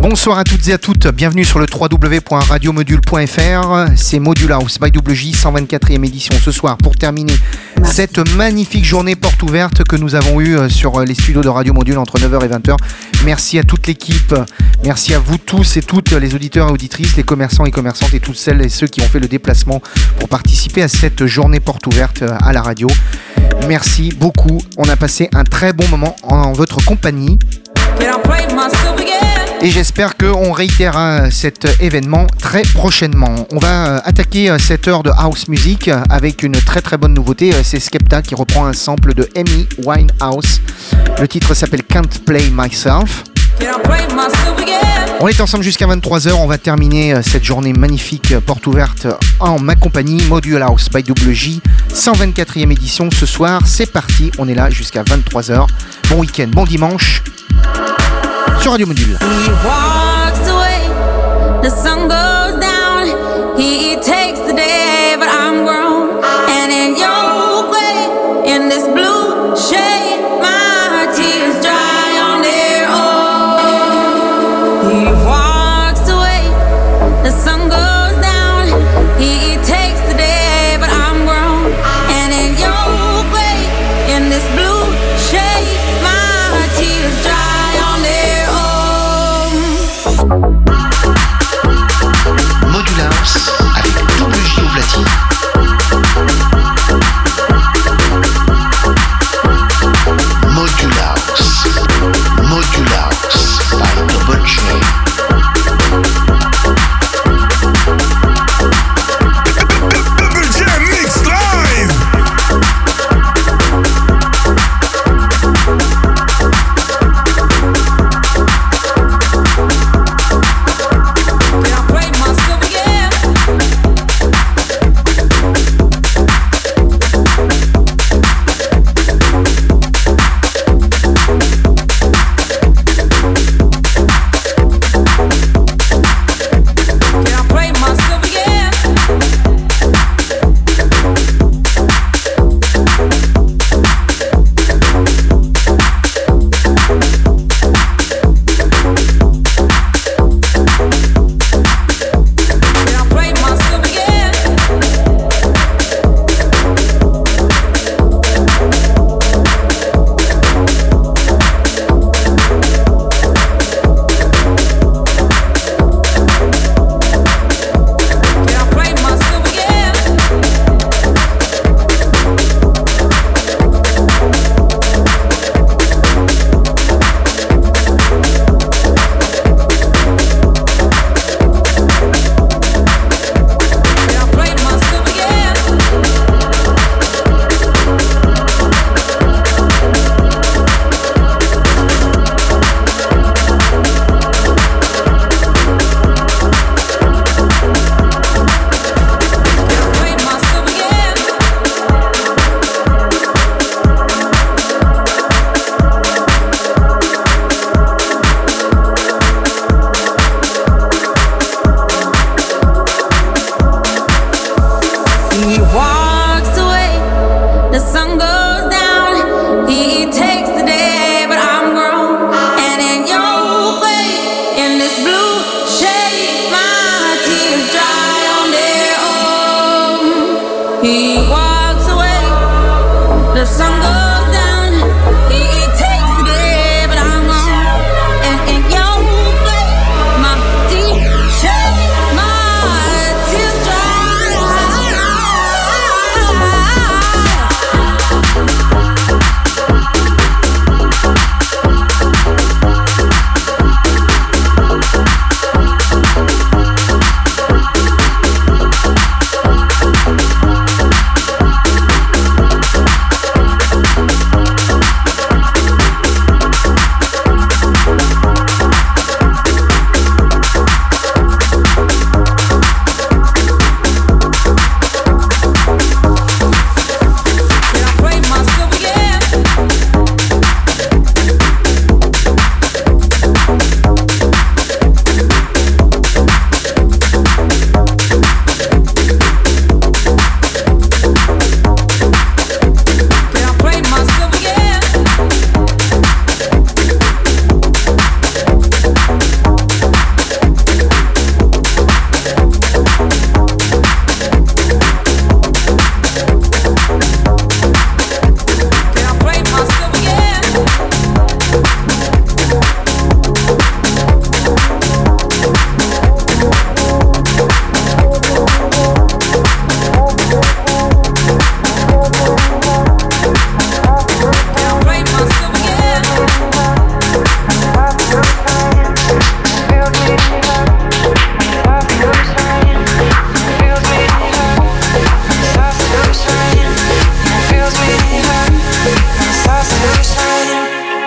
Bonsoir à toutes et à toutes, bienvenue sur le www.radiomodule.fr. C'est Module House by WJ 124e édition ce soir pour terminer cette magnifique journée porte ouverte que nous avons eue euh, sur euh, les studios de Radio Module entre 9h et 20h. Merci à toute l'équipe, merci à vous tous et toutes les auditeurs et auditrices, les commerçants et commerçantes et toutes celles et ceux qui ont fait le déplacement pour participer à cette journée porte ouverte euh, à la radio. Merci beaucoup, on a passé un très bon moment en votre compagnie. Et j'espère qu'on réitérera cet événement très prochainement. On va euh, attaquer euh, cette heure de house music avec une très très bonne nouveauté. Euh, c'est Skepta qui reprend un sample de Amy Winehouse. Le titre s'appelle Can't Play Myself. On est ensemble jusqu'à 23h. On va terminer cette journée magnifique, porte ouverte en ma compagnie, Module House by WJ, 124e édition ce soir. C'est parti, on est là jusqu'à 23h. Bon week-end, bon dimanche sur Radio Module. He walks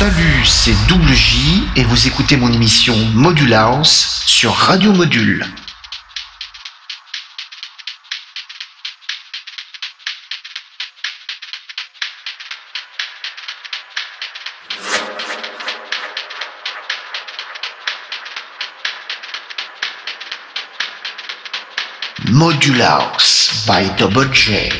Salut, c'est Double J et vous écoutez mon émission Module House sur Radio Module. Module House by Double J.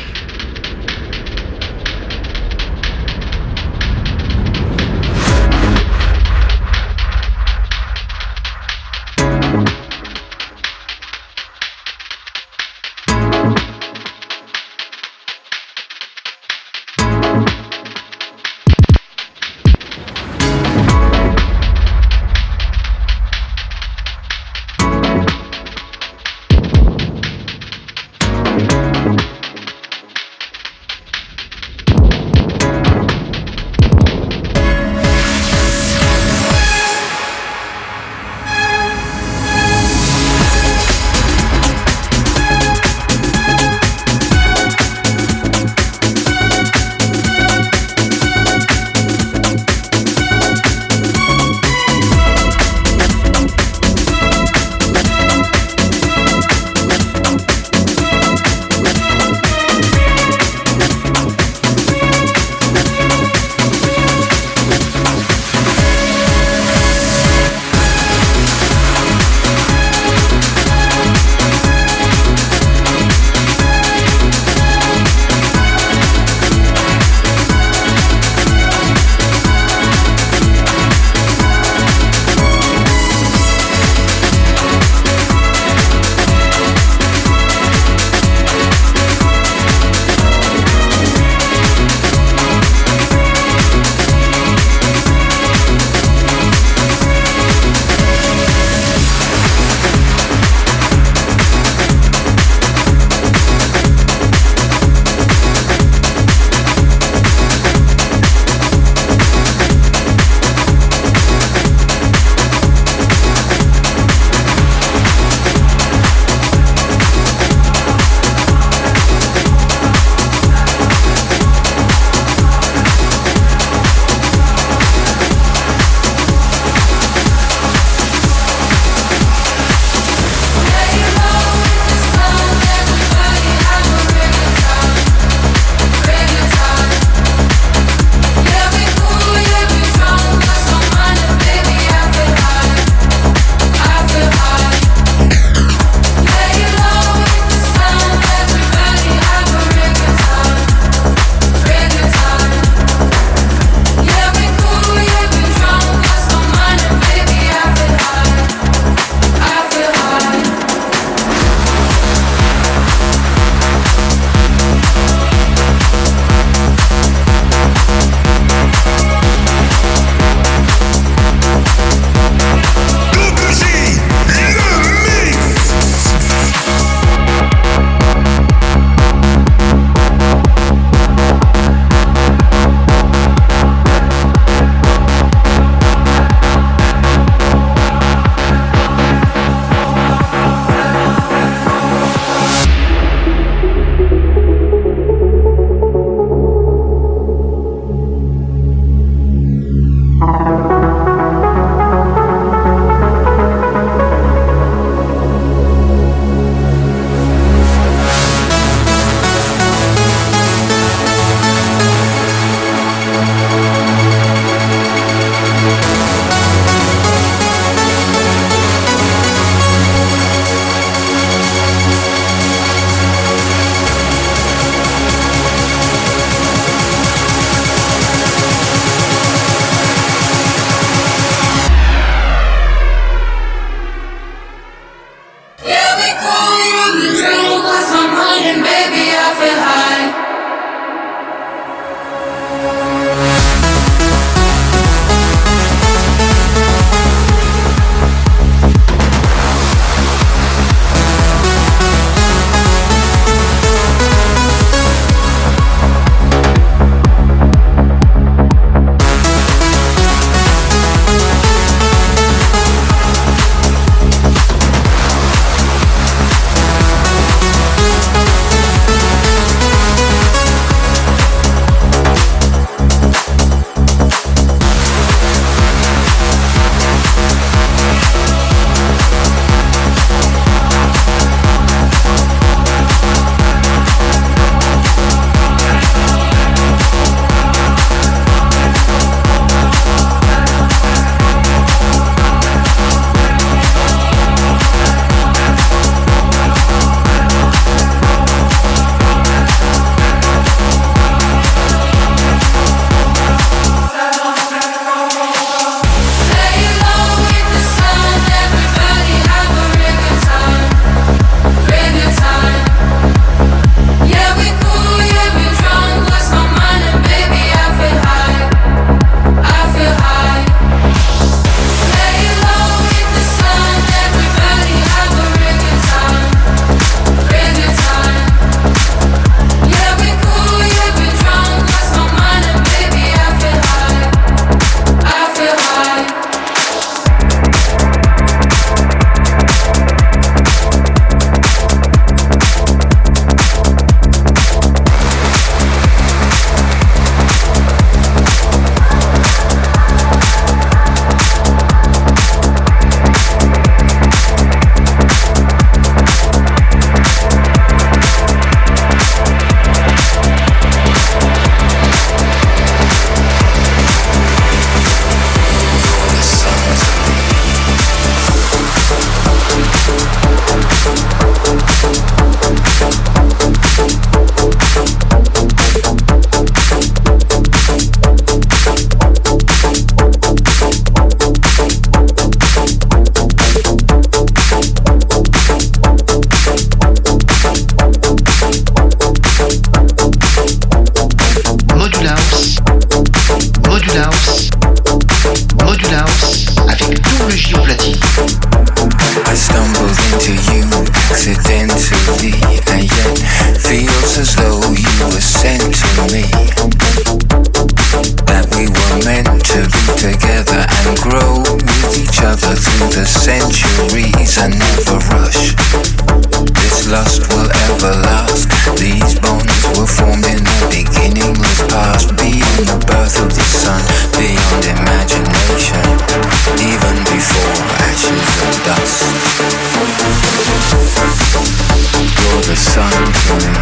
sun to me.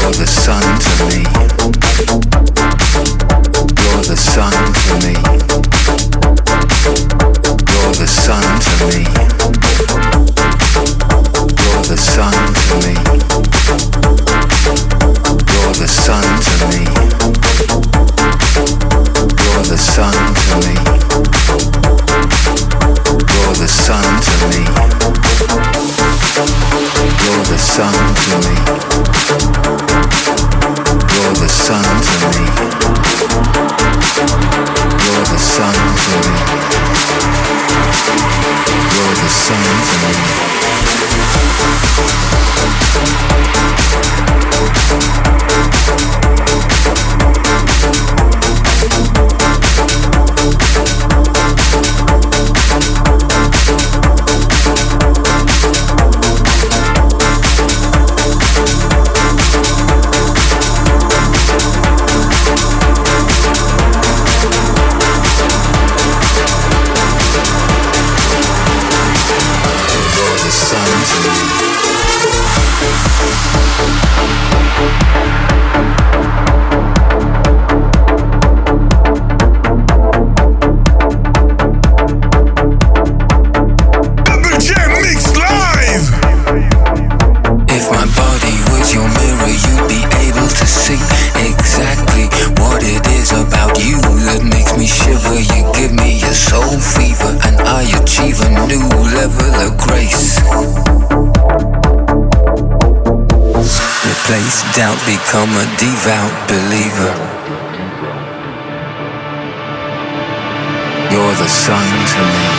You're the sun sun to me.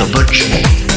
the butcher.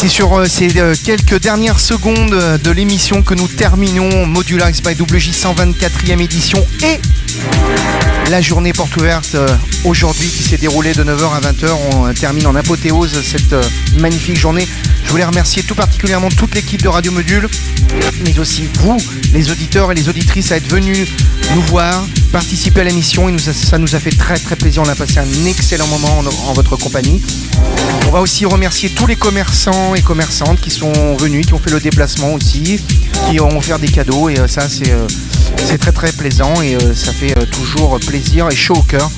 C'est sur euh, ces euh, quelques dernières secondes de l'émission que nous terminons Modulax by WJ 124e édition et la journée porte ouverte euh, aujourd'hui qui s'est déroulée de 9h à 20h. On termine en apothéose cette magnifique journée. Je voulais remercier tout particulièrement toute l'équipe de Radio Module, mais aussi vous, les auditeurs et les auditrices, à être venus nous voir, participer à l'émission. Et ça nous a fait très très plaisir. On a passé un excellent moment en votre compagnie. On va aussi remercier tous les commerçants et commerçantes qui sont venus, qui ont fait le déplacement aussi, qui ont offert des cadeaux et euh, ça euh, c'est très très plaisant et euh, ça fait toujours plaisir et chaud au cœur.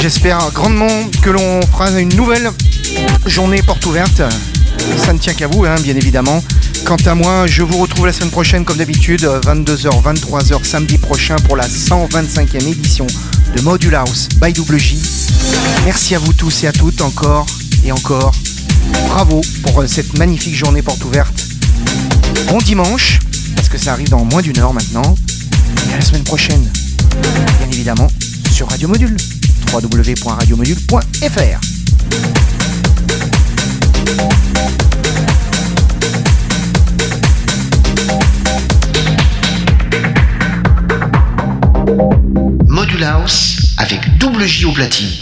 J'espère grandement que l'on fera une nouvelle journée porte ouverte. Ça ne tient qu'à vous, hein, bien évidemment. Quant à moi, je vous retrouve la semaine prochaine comme d'habitude, 22h, 23h samedi prochain pour la 125e édition de Module House by WJ. Merci à vous tous et à toutes encore et encore. Bravo pour euh, cette magnifique journée porte ouverte. Bon dimanche, parce que ça arrive dans moins d'une heure maintenant. Et à la semaine prochaine, bien évidemment, sur Radio Module, www.radiomodule.fr. Module House avec double J au platine.